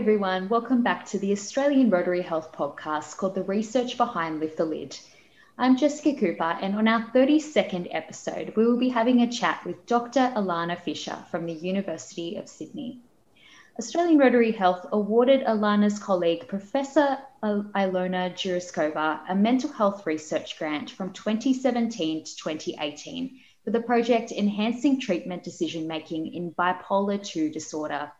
everyone. Welcome back to the Australian Rotary Health podcast called The Research Behind Lift the Lid. I'm Jessica Cooper, and on our 32nd episode, we will be having a chat with Dr. Alana Fisher from the University of Sydney. Australian Rotary Health awarded Alana's colleague, Professor Ilona Juraskova, a mental health research grant from 2017 to 2018 for the project Enhancing Treatment Decision Making in Bipolar II Disorder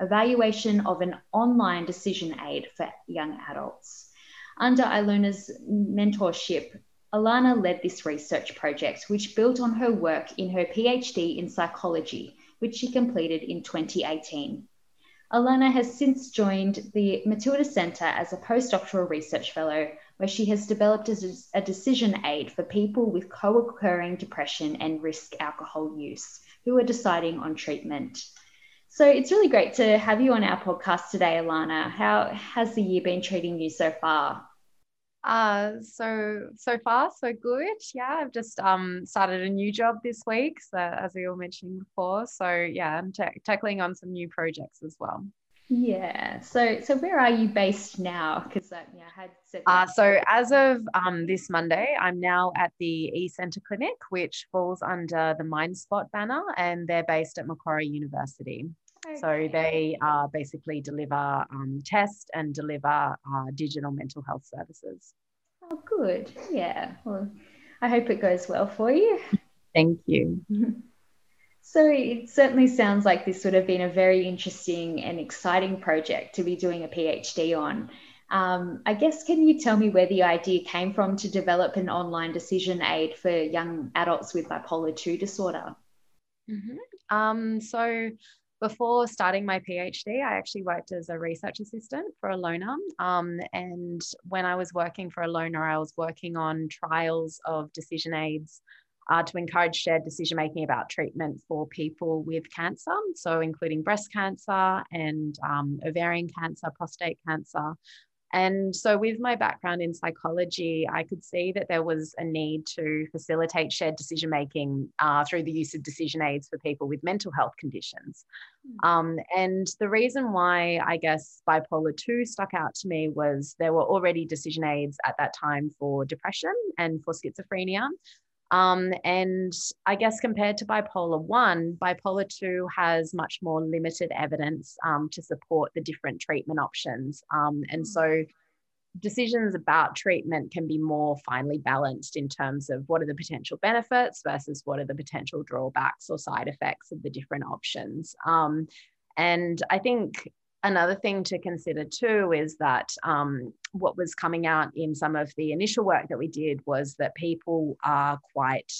evaluation of an online decision aid for young adults. Under Ilona's mentorship, Alana led this research project, which built on her work in her PhD in psychology, which she completed in 2018. Alana has since joined the Matilda Centre as a postdoctoral research fellow, where she has developed a, decision aid for people with co occurring depression and risk alcohol use who are deciding on treatment. So it's really great to have you on our podcast today, Alana. How has the year been treating you so far? Uh, so so far so good. Yeah, I've just um started a new job this week, so as we were mentioning before. So yeah, I'm t- tackling on some new projects as well. Yeah. So so where are you based now? Because uh, yeah, I had said. Uh, so as of um, this Monday, I'm now at the E Centre Clinic, which falls under the MindSpot banner, and they're based at Macquarie University. Okay. So they uh, basically deliver um, test and deliver uh, digital mental health services. Oh, good. Yeah. Well, I hope it goes well for you. Thank you. So it certainly sounds like this would have been a very interesting and exciting project to be doing a PhD on. Um, I guess, can you tell me where the idea came from to develop an online decision aid for young adults with bipolar 2 disorder? Mm-hmm. Um, so, before starting my PhD, I actually worked as a research assistant for Ilona. Um, and when I was working for Ilona, I was working on trials of decision aids uh, to encourage shared decision making about treatment for people with cancer, so including breast cancer and um, ovarian cancer, prostate cancer, and so, with my background in psychology, I could see that there was a need to facilitate shared decision making uh, through the use of decision aids for people with mental health conditions. Mm. Um, and the reason why I guess bipolar 2 stuck out to me was there were already decision aids at that time for depression and for schizophrenia. Um, and I guess compared to bipolar 1, bipolar 2 has much more limited evidence um, to support the different treatment options. Um, and so decisions about treatment can be more finely balanced in terms of what are the potential benefits versus what are the potential drawbacks or side effects of the different options. Um, and I think another thing to consider too is that um, what was coming out in some of the initial work that we did was that people are quite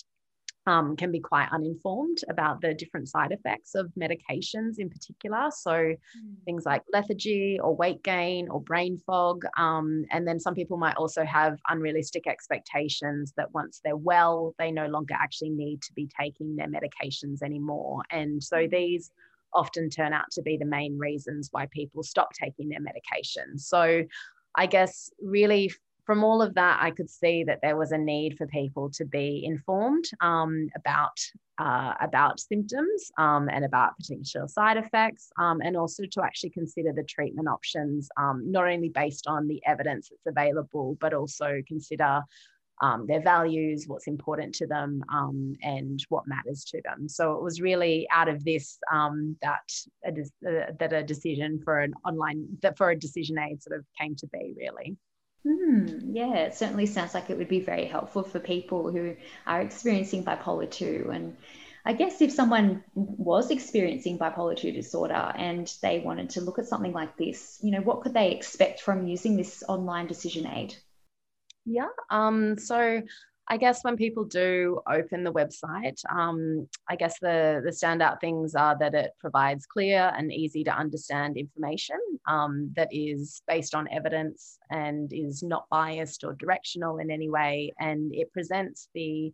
um, can be quite uninformed about the different side effects of medications in particular. So mm. things like lethargy or weight gain or brain fog. Um, and then some people might also have unrealistic expectations that once they're well, they no longer actually need to be taking their medications anymore. And so mm. these often turn out to be the main reasons why people stop taking their medication. So I guess really from all of that, I could see that there was a need for people to be informed um, about uh, about symptoms um, and about potential side effects, um, and also to actually consider the treatment options, um, not only based on the evidence that's available, but also consider um, their values, what's important to them, um, and what matters to them. So it was really out of this um, that a de- uh, that a decision for an online that for a decision aid sort of came to be really. Hmm. yeah, it certainly sounds like it would be very helpful for people who are experiencing bipolar 2. And I guess if someone was experiencing bipolar 2 disorder and they wanted to look at something like this, you know, what could they expect from using this online decision aid? Yeah. Um, so I guess when people do open the website, um, I guess the, the standout things are that it provides clear and easy to understand information um, that is based on evidence and is not biased or directional in any way. And it presents the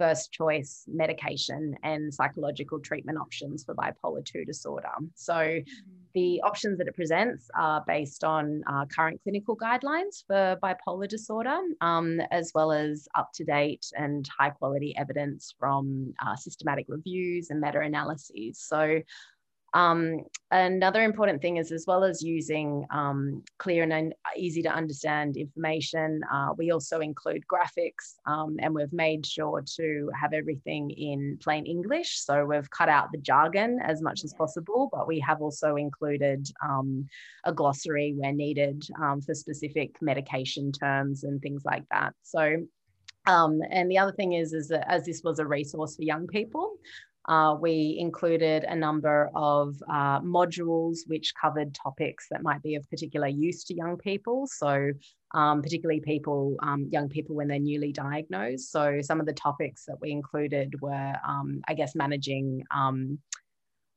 first choice medication and psychological treatment options for bipolar 2 disorder. So, mm-hmm. the options that it presents are based on uh, current clinical guidelines for bipolar disorder, um, as well as up to date and high quality evidence from uh, systematic reviews and meta analyses. So, um, another important thing is, as well as using um, clear and easy to understand information, uh, we also include graphics um, and we've made sure to have everything in plain English. So we've cut out the jargon as much as possible, but we have also included um, a glossary where needed um, for specific medication terms and things like that. So um, and the other thing is, is that as this was a resource for young people, uh, we included a number of uh, modules which covered topics that might be of particular use to young people. So, um, particularly people, um, young people when they're newly diagnosed. So, some of the topics that we included were, um, I guess, managing. Um,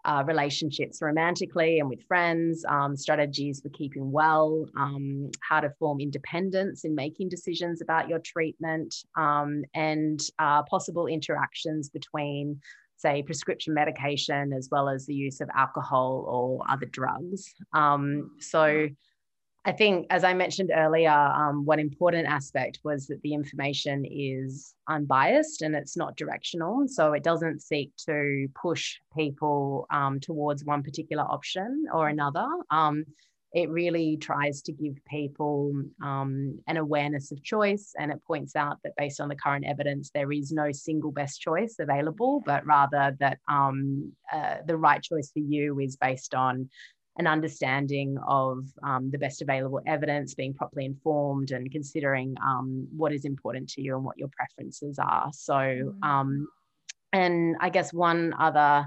uh, relationships romantically and with friends, um, strategies for keeping well, um, how to form independence in making decisions about your treatment, and uh, possible interactions between say, prescription medication as well as the use of alcohol or other drugs. Um, so I think, as I mentioned earlier, um, one important aspect was that the information is unbiased and it's not directional. So it doesn't seek to push people um, towards one particular option or another. Um, it really tries to give people um, an awareness of choice and it points out that based on the current evidence there is no single best choice available but rather that um, uh, the right choice for you is based on an understanding of um, the best available evidence being properly informed and considering um, what is important to you and what your preferences are so mm. um, and i guess one other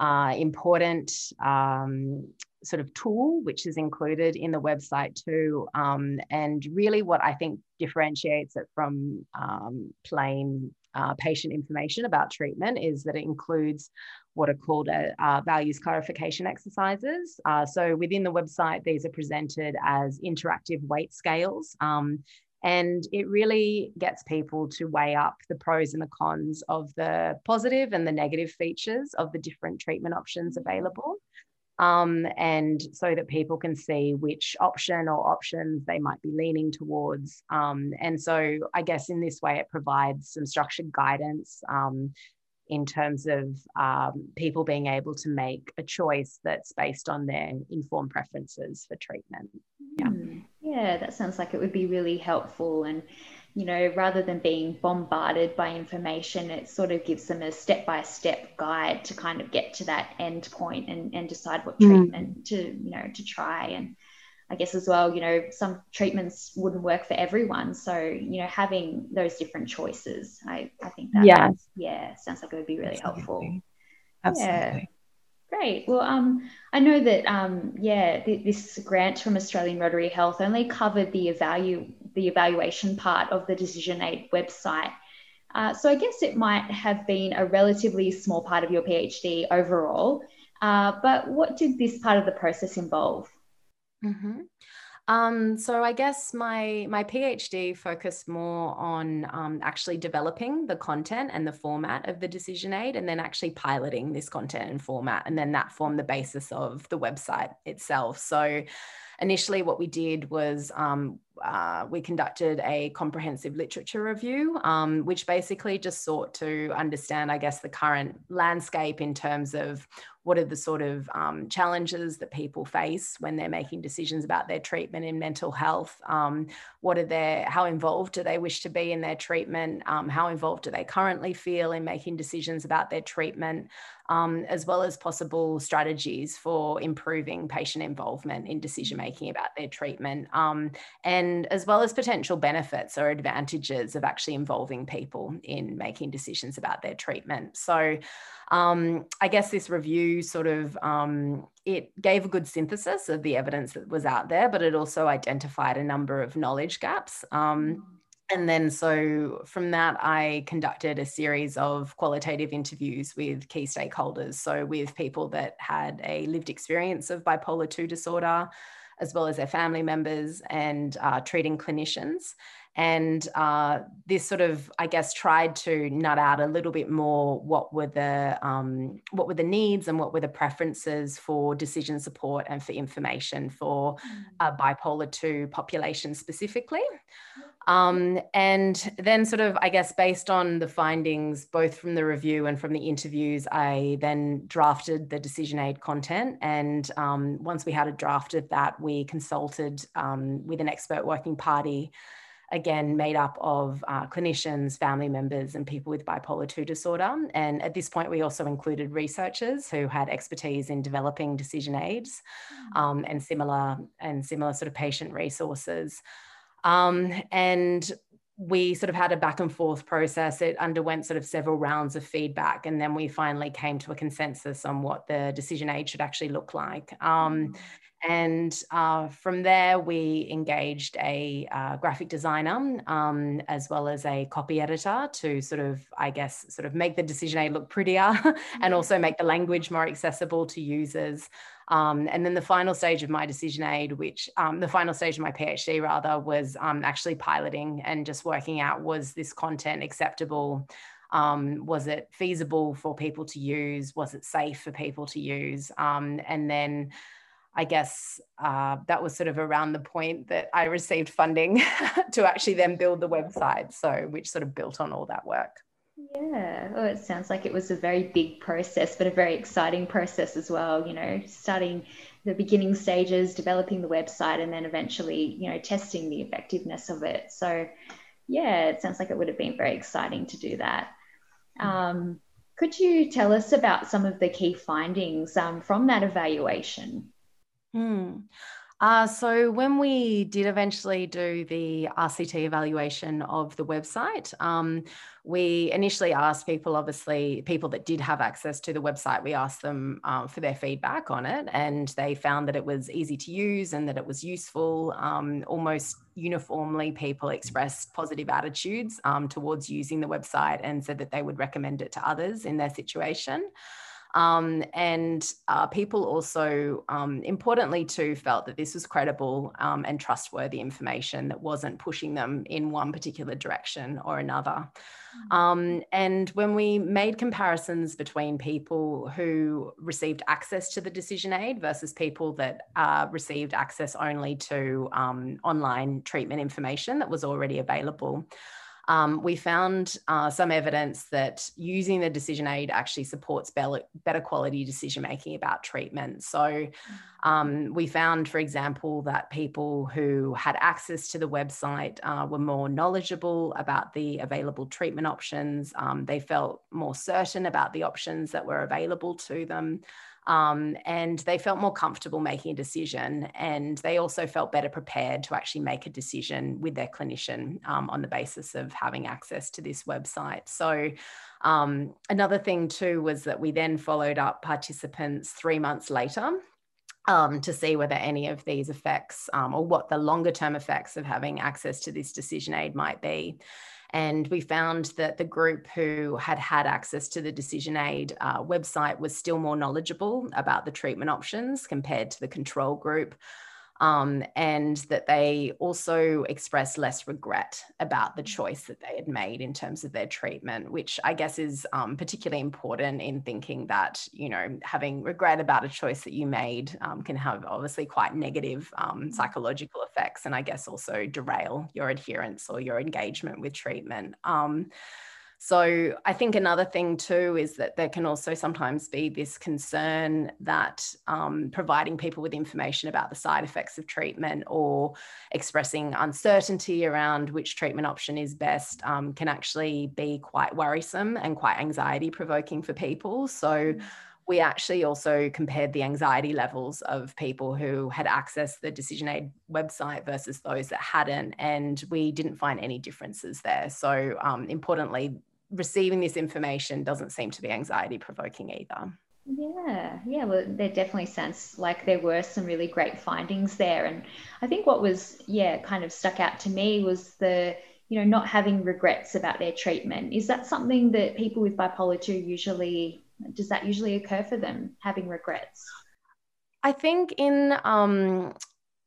uh, important um, sort of tool, which is included in the website too. Um, and really, what I think differentiates it from um, plain uh, patient information about treatment is that it includes what are called uh, uh, values clarification exercises. Uh, so within the website, these are presented as interactive weight scales. Um, and it really gets people to weigh up the pros and the cons of the positive and the negative features of the different treatment options available um, and so that people can see which option or options they might be leaning towards. Um, and so I guess in this way, it provides some structured guidance um, in terms of um, people being able to make a choice that's based on their informed preferences for treatment. Yeah. Hmm. Yeah, that sounds like it would be really helpful. And you know, rather than being bombarded by information, it sort of gives them a step by step guide to kind of get to that end point and, and decide what mm. treatment to, you know, to try. And I guess as well, you know, some treatments wouldn't work for everyone. So, you know, having those different choices, I, I think that, yeah, yeah, sounds like it would be really Absolutely. helpful. Absolutely. Yeah. Great. Well, um, I know that um, yeah, th- this grant from Australian Rotary Health only covered the evalu- the evaluation part of the Decision Aid website. Uh, so I guess it might have been a relatively small part of your PhD overall. Uh, but what did this part of the process involve? Mm-hmm. Um, so I guess my my PhD focused more on um, actually developing the content and the format of the decision aid, and then actually piloting this content and format, and then that formed the basis of the website itself. So initially, what we did was um, uh, we conducted a comprehensive literature review, um, which basically just sought to understand, I guess, the current landscape in terms of what are the sort of um, challenges that people face when they're making decisions about their treatment in mental health. Um, what are their how involved do they wish to be in their treatment? Um, how involved do they currently feel in making decisions about their treatment? Um, as well as possible strategies for improving patient involvement in decision making about their treatment. Um, and as well as potential benefits or advantages of actually involving people in making decisions about their treatment. So um, I guess this review sort of um, it gave a good synthesis of the evidence that was out there, but it also identified a number of knowledge gaps. Um, and then so from that i conducted a series of qualitative interviews with key stakeholders. So with people that had a lived experience of bipolar 2 disorder as well as their family members and uh, treating clinicians and uh, this sort of i guess tried to nut out a little bit more what were the um, what were the needs and what were the preferences for decision support and for information for a mm. bipolar 2 population specifically um, and then, sort of, I guess, based on the findings, both from the review and from the interviews, I then drafted the decision aid content. And um, once we had a draft of that, we consulted um, with an expert working party, again, made up of uh, clinicians, family members, and people with bipolar 2 disorder. And at this point, we also included researchers who had expertise in developing decision aids mm. um, and similar and similar sort of patient resources. Um, and we sort of had a back and forth process. It underwent sort of several rounds of feedback, and then we finally came to a consensus on what the decision aid should actually look like. Um, mm. And uh, from there, we engaged a uh, graphic designer um, as well as a copy editor to sort of, I guess, sort of make the decision aid look prettier and also make the language more accessible to users. Um, and then the final stage of my decision aid, which um, the final stage of my PhD rather, was um, actually piloting and just working out was this content acceptable? Um, was it feasible for people to use? Was it safe for people to use? Um, and then I guess uh, that was sort of around the point that I received funding to actually then build the website. So, which sort of built on all that work. Yeah. Oh, it sounds like it was a very big process, but a very exciting process as well. You know, starting the beginning stages, developing the website, and then eventually, you know, testing the effectiveness of it. So, yeah, it sounds like it would have been very exciting to do that. Um, could you tell us about some of the key findings um, from that evaluation? Hmm. Uh, so when we did eventually do the RCT evaluation of the website, um, we initially asked people, obviously, people that did have access to the website, we asked them uh, for their feedback on it, and they found that it was easy to use and that it was useful. Um, almost uniformly, people expressed positive attitudes um, towards using the website and said that they would recommend it to others in their situation. Um, and uh, people also, um, importantly, too, felt that this was credible um, and trustworthy information that wasn't pushing them in one particular direction or another. Mm. Um, and when we made comparisons between people who received access to the decision aid versus people that uh, received access only to um, online treatment information that was already available, um, we found uh, some evidence that using the decision aid actually supports better, quality decision making about treatment. So mm. um, we found, for example, that people who had access to the website uh, were more knowledgeable about the available treatment options. Um, they felt more certain about the options that were available to them. Um, and they felt more comfortable making a decision. And they also felt better prepared to actually make a decision with their clinician um, on the basis of having access to this website. So, um, another thing too was that we then followed up participants three months later um, to see whether any of these effects um, or what the longer term effects of having access to this decision aid might be. And we found that the group who had had access to the Decision Aid uh, website was still more knowledgeable about the treatment options compared to the control group um, and that they also express less regret about the choice that they had made in terms of their treatment, which I guess is um, particularly important in thinking that, you know, having regret about a choice that you made um, can have obviously quite negative um, mm-hmm. psychological effects and I guess also derail your adherence or your engagement with treatment. So I think another thing too is that there can also sometimes be this concern that um, providing people with information about the side effects of treatment or expressing uncertainty around which treatment option is best um, can actually be quite worrisome and quite anxiety provoking for people. So mm. We actually also compared the anxiety levels of people who had accessed the decision aid website versus those that hadn't and we didn't find any differences there so um, importantly receiving this information doesn't seem to be anxiety provoking either. Yeah, yeah. Well, there definitely sounds like there were some really great findings there. And I think what was, yeah, kind of stuck out to me was the, you know, not having regrets about their treatment. Is that something that people with bipolar 2 usually, does that usually occur for them, having regrets? I think in, um,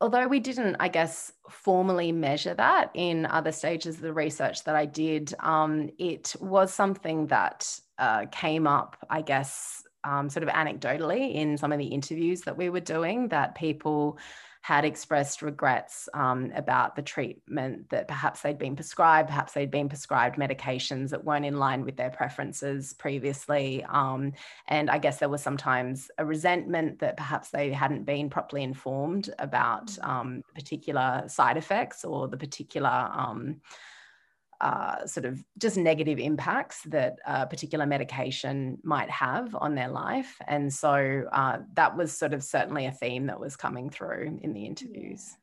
although we didn't, I guess, formally measure that in other stages of the research that I did, um, it was something that uh, came up, I guess, um, sort of anecdotally in some of the interviews that we were doing, that people had expressed regrets um, about the treatment that perhaps they'd been prescribed, perhaps they'd been prescribed medications that weren't in line with their preferences previously. Um, and I guess there was sometimes a resentment that perhaps they hadn't been properly informed about mm. um, particular side effects or the particular um, uh, sort of just negative impacts that a particular medication might have on their life. And so uh, that was sort of certainly a theme that was coming through in the interviews.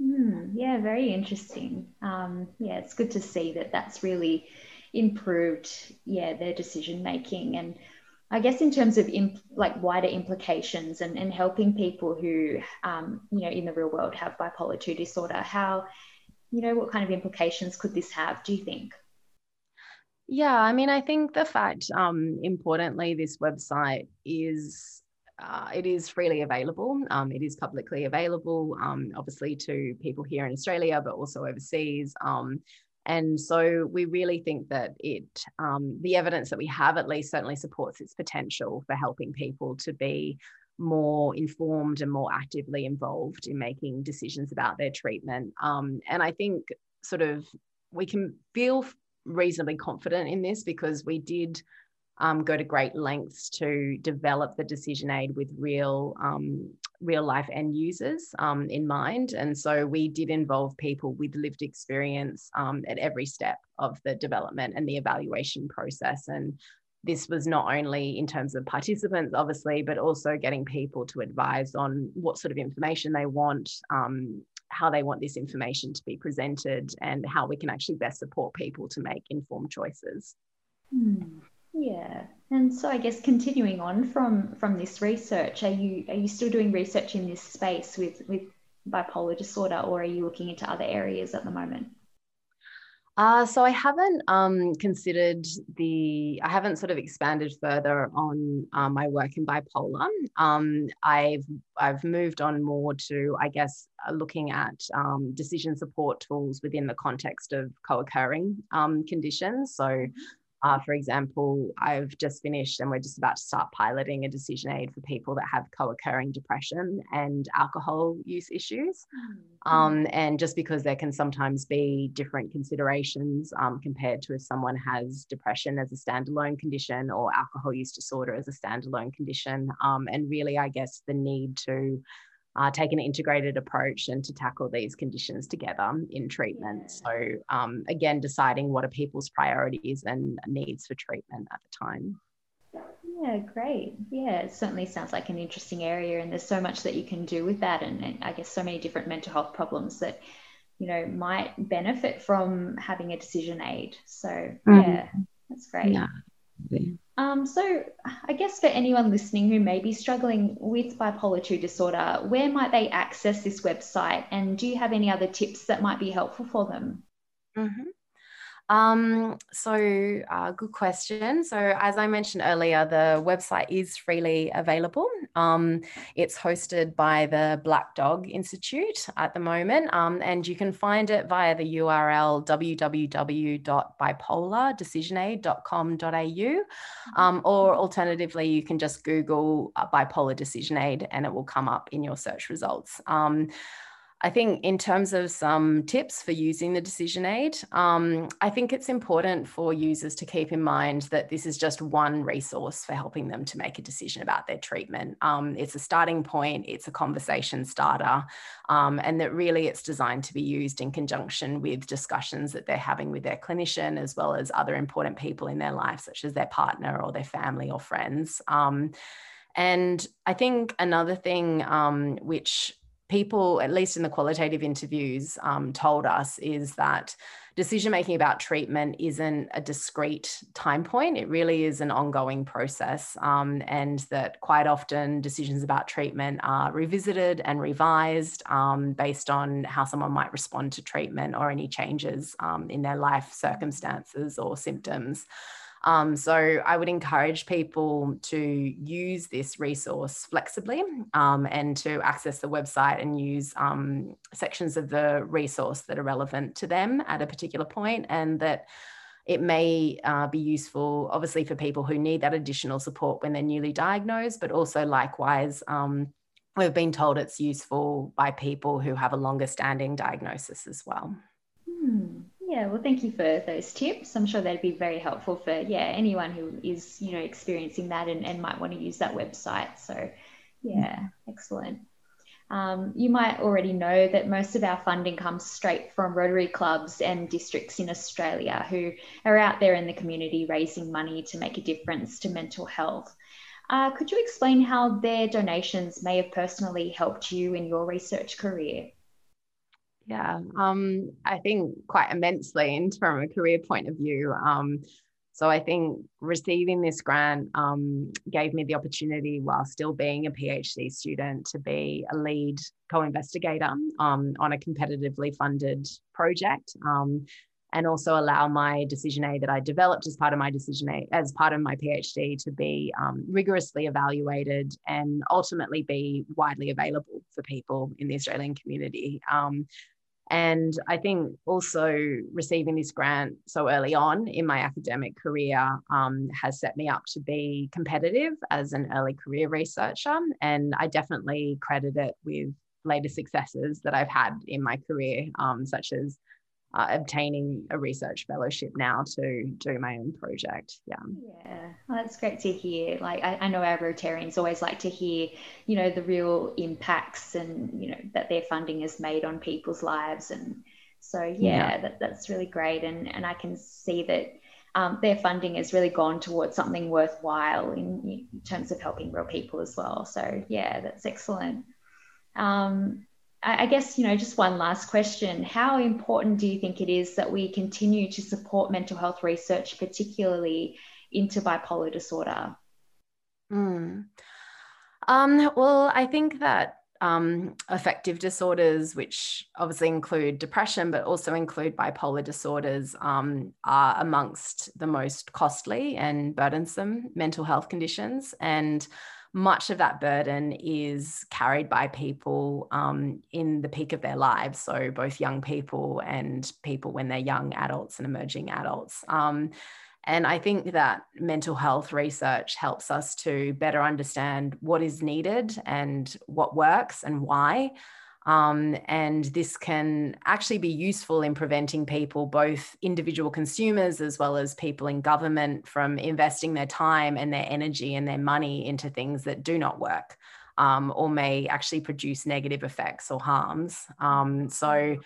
Mm, yeah, very interesting. Um, yeah, it's good to see that that's really improved, yeah, their decision making. And I guess in terms of imp- like wider implications and, and helping people who, um, you know, in the real world have bipolar 2 disorder, how you know, what kind of implications could this have, do you think? Yeah, I mean, I think the fact, um, importantly, this website is uh, it is freely available. Um, it is publicly available, um, obviously, to people here in Australia, but also overseas. Um, and so we really think that it, um, the evidence that we have at least certainly supports its potential for helping people to be more informed and more actively involved in making decisions about their treatment. Um, and I think sort of we can feel reasonably confident in this because we did um, go to great lengths to develop the decision aid with real um, real life end users um, in mind and so we did involve people with lived experience um, at every step of the development and the evaluation process and this was not only in terms of participants, obviously, but also getting people to advise on what sort of information they want, um, how they want this information to be presented, and how we can actually best support people to make informed choices. Hmm. Yeah, and so I guess continuing on from from this research, are you are you still doing research in this space with with bipolar disorder, or are you looking into other areas at the moment? Uh, so I haven't um, considered the, I haven't sort of expanded further on um, my work in bipolar. Um, I've I've moved on more to, I guess, uh, looking at um, decision support tools within the context of co-occurring um, conditions. So mm-hmm. Uh, for example, I've just finished and we're just about to start piloting a decision aid for people that have co occurring depression and alcohol use issues. Mm-hmm. Um, and just because there can sometimes be different considerations um, compared to if someone has depression as a standalone condition or alcohol use disorder as a standalone condition. Um, and really, I guess, the need to uh, take an integrated approach and to tackle these conditions together in treatment. So, um, again, deciding what are people's priorities and needs for treatment at the time. Yeah, great. Yeah, it certainly sounds like an interesting area, and there's so much that you can do with that, and, and I guess so many different mental health problems that you know might benefit from having a decision aid. So, mm-hmm. yeah, that's great. Yeah. Um, so, I guess for anyone listening who may be struggling with bipolar 2 disorder, where might they access this website? And do you have any other tips that might be helpful for them? Mm-hmm. Um, so, uh, good question. So, as I mentioned earlier, the website is freely available. Um, it's hosted by the Black Dog Institute at the moment, um, and you can find it via the URL www.bipolardecisionaid.com.au, um, or alternatively, you can just Google uh, bipolar decision aid and it will come up in your search results. I think in terms of some tips for using the decision aid, um, I think it's important for users to keep in mind that this is just one resource for helping them to make a decision about their treatment. Um, it's a starting point, it's a conversation starter, um, and that really it's designed to be used in conjunction with discussions that they're having with their clinician, as well as other important people in their life, such as their partner or their family or friends. Um, and I think another thing um, which people, at least in the qualitative interviews, um, told us is that decision making about treatment isn't a discrete time point. It really is an ongoing process, um, and that quite often decisions about treatment are revisited and revised um, based on how someone might respond to treatment or any changes um, in their life circumstances or symptoms. Um, so I would encourage people to use this resource flexibly um, and to access the website and use um, sections of the resource that are relevant to them at a particular point and that it may uh, be useful, obviously, for people who need that additional support when they're newly diagnosed, but also likewise, um, we've been told it's useful by people who have a longer standing diagnosis as well. Hmm. Yeah, well, thank you for those tips. I'm sure that'd be very helpful for yeah anyone who is you know experiencing that and, and might want to use that website. So, yeah, excellent. Um, you might already know that most of our funding comes straight from Rotary clubs and districts in Australia who are out there in the community raising money to make a difference to mental health. Uh, could you explain how their donations may have personally helped you in your research career? Yeah, um, I think quite immensely, and from a career point of view. Um, so I think receiving this grant um, gave me the opportunity, while still being a PhD student, to be a lead co-investigator um, on a competitively funded project, um, and also allow my decision aid that I developed as part of my decision aid, as part of my PhD, to be um, rigorously evaluated and ultimately be widely available for people in the Australian community. And I think also receiving this grant so early on in my academic career um, has set me up to be competitive as an early career researcher. And I definitely credit it with later successes that I've had in my career, um, such as uh, obtaining a research fellowship now to do my own project. Yeah. Yeah, well, that's great to hear. Like, I, I, know our Rotarians always like to hear, you know, the real impacts and, you know, that their funding has made on people's lives. And so, yeah, yeah. That, that's really great. And, and I can see that. Um, their funding has really gone towards something worthwhile in, in terms of helping real people as well. So, yeah, that's excellent. Um, I guess, you know, just one last question. How important do you think it is that we continue to support mental health research, particularly into bipolar disorder? Mm. Um, well, I think that um, affective disorders, which obviously include depression, but also include bipolar disorders, um, are amongst the most costly and burdensome mental health conditions. And much of that burden is carried by people um, in the peak of their lives. So, both young people and people when they're young adults and emerging adults. Um, and I think that mental health research helps us to better understand what is needed and what works and why. Um, and this can actually be useful in preventing people, both individual consumers as well as people in government, from investing their time and their energy and their money into things that do not work um, or may actually produce negative effects or harms. Um, so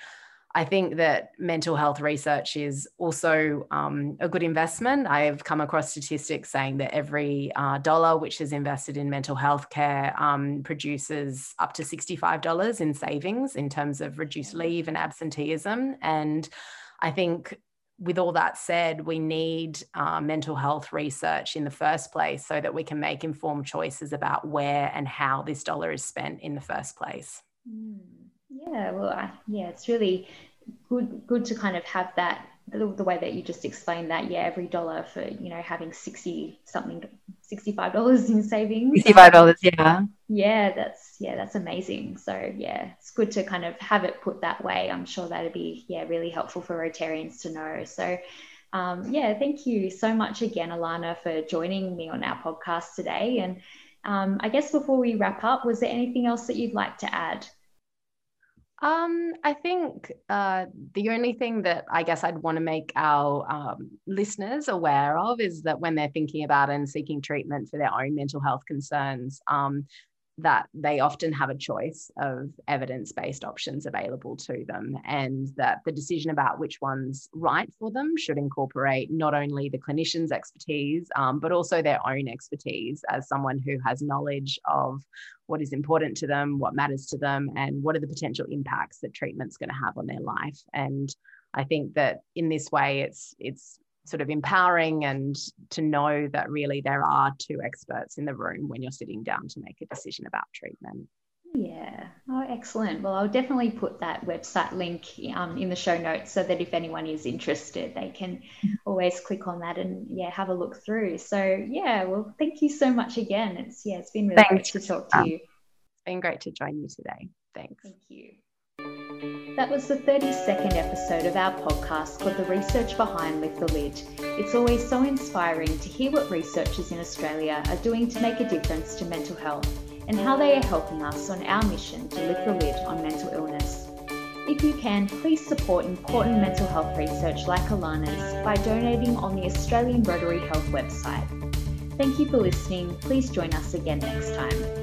I think that mental health research is also um, a good investment. I have come across statistics saying that every uh, dollar which is invested in mental health care um, produces up to $65 in savings in terms of reduced leave and absenteeism. And I think with all that said, we need uh, mental health research in the first place so that we can make informed choices about where and how this dollar is spent in the first place. Mm. Yeah, well, I, yeah, it's really good good to kind of have that the, the, way that you just explained that. Yeah, every dollar for you know having sixty something, sixty five dollars in savings. Sixty five dollars, yeah. Yeah, that's yeah, that's amazing. So yeah, it's good to kind of have it put that way. I'm sure that'd be yeah really helpful for Rotarians to know. So. Um, yeah, thank you so much again, Alana, for joining me on our podcast today. And um, I guess before we wrap up, was there anything else that you'd like to add? Um, I think uh, the only thing that I guess I'd want to make our um, listeners aware of is that when they're thinking about and seeking treatment for their own mental health concerns, um, that they often have a choice of evidence based options available to them, and that the decision about which one's right for them should incorporate not only the clinician's expertise, um, but also their own expertise as someone who has knowledge of what is important to them, what matters to them, and what are the potential impacts that treatment's going to have on their life. And I think that in this way, it's it's sort of empowering and to know that really there are two experts in the room when you're sitting down to make a decision about treatment. Yeah. Oh, excellent. Well, I'll definitely put that website link um, in the show notes so that if anyone is interested, they can always click on that and yeah, have a look through. So yeah, well, thank you so much again. It's yeah, it's been really Thanks. great to talk to you. It's been great to join you today. Thanks. Thank you. That was the 32nd episode of our podcast called The Research Behind Lift the Lid. It's always so inspiring to hear what researchers in Australia are doing to make a difference to mental health and how they are helping us on our mission to lift the lid on mental illness. If you can, please support important mental health research like Alana's by donating on the Australian Rotary Health website. Thank you for listening. Please join us again next time.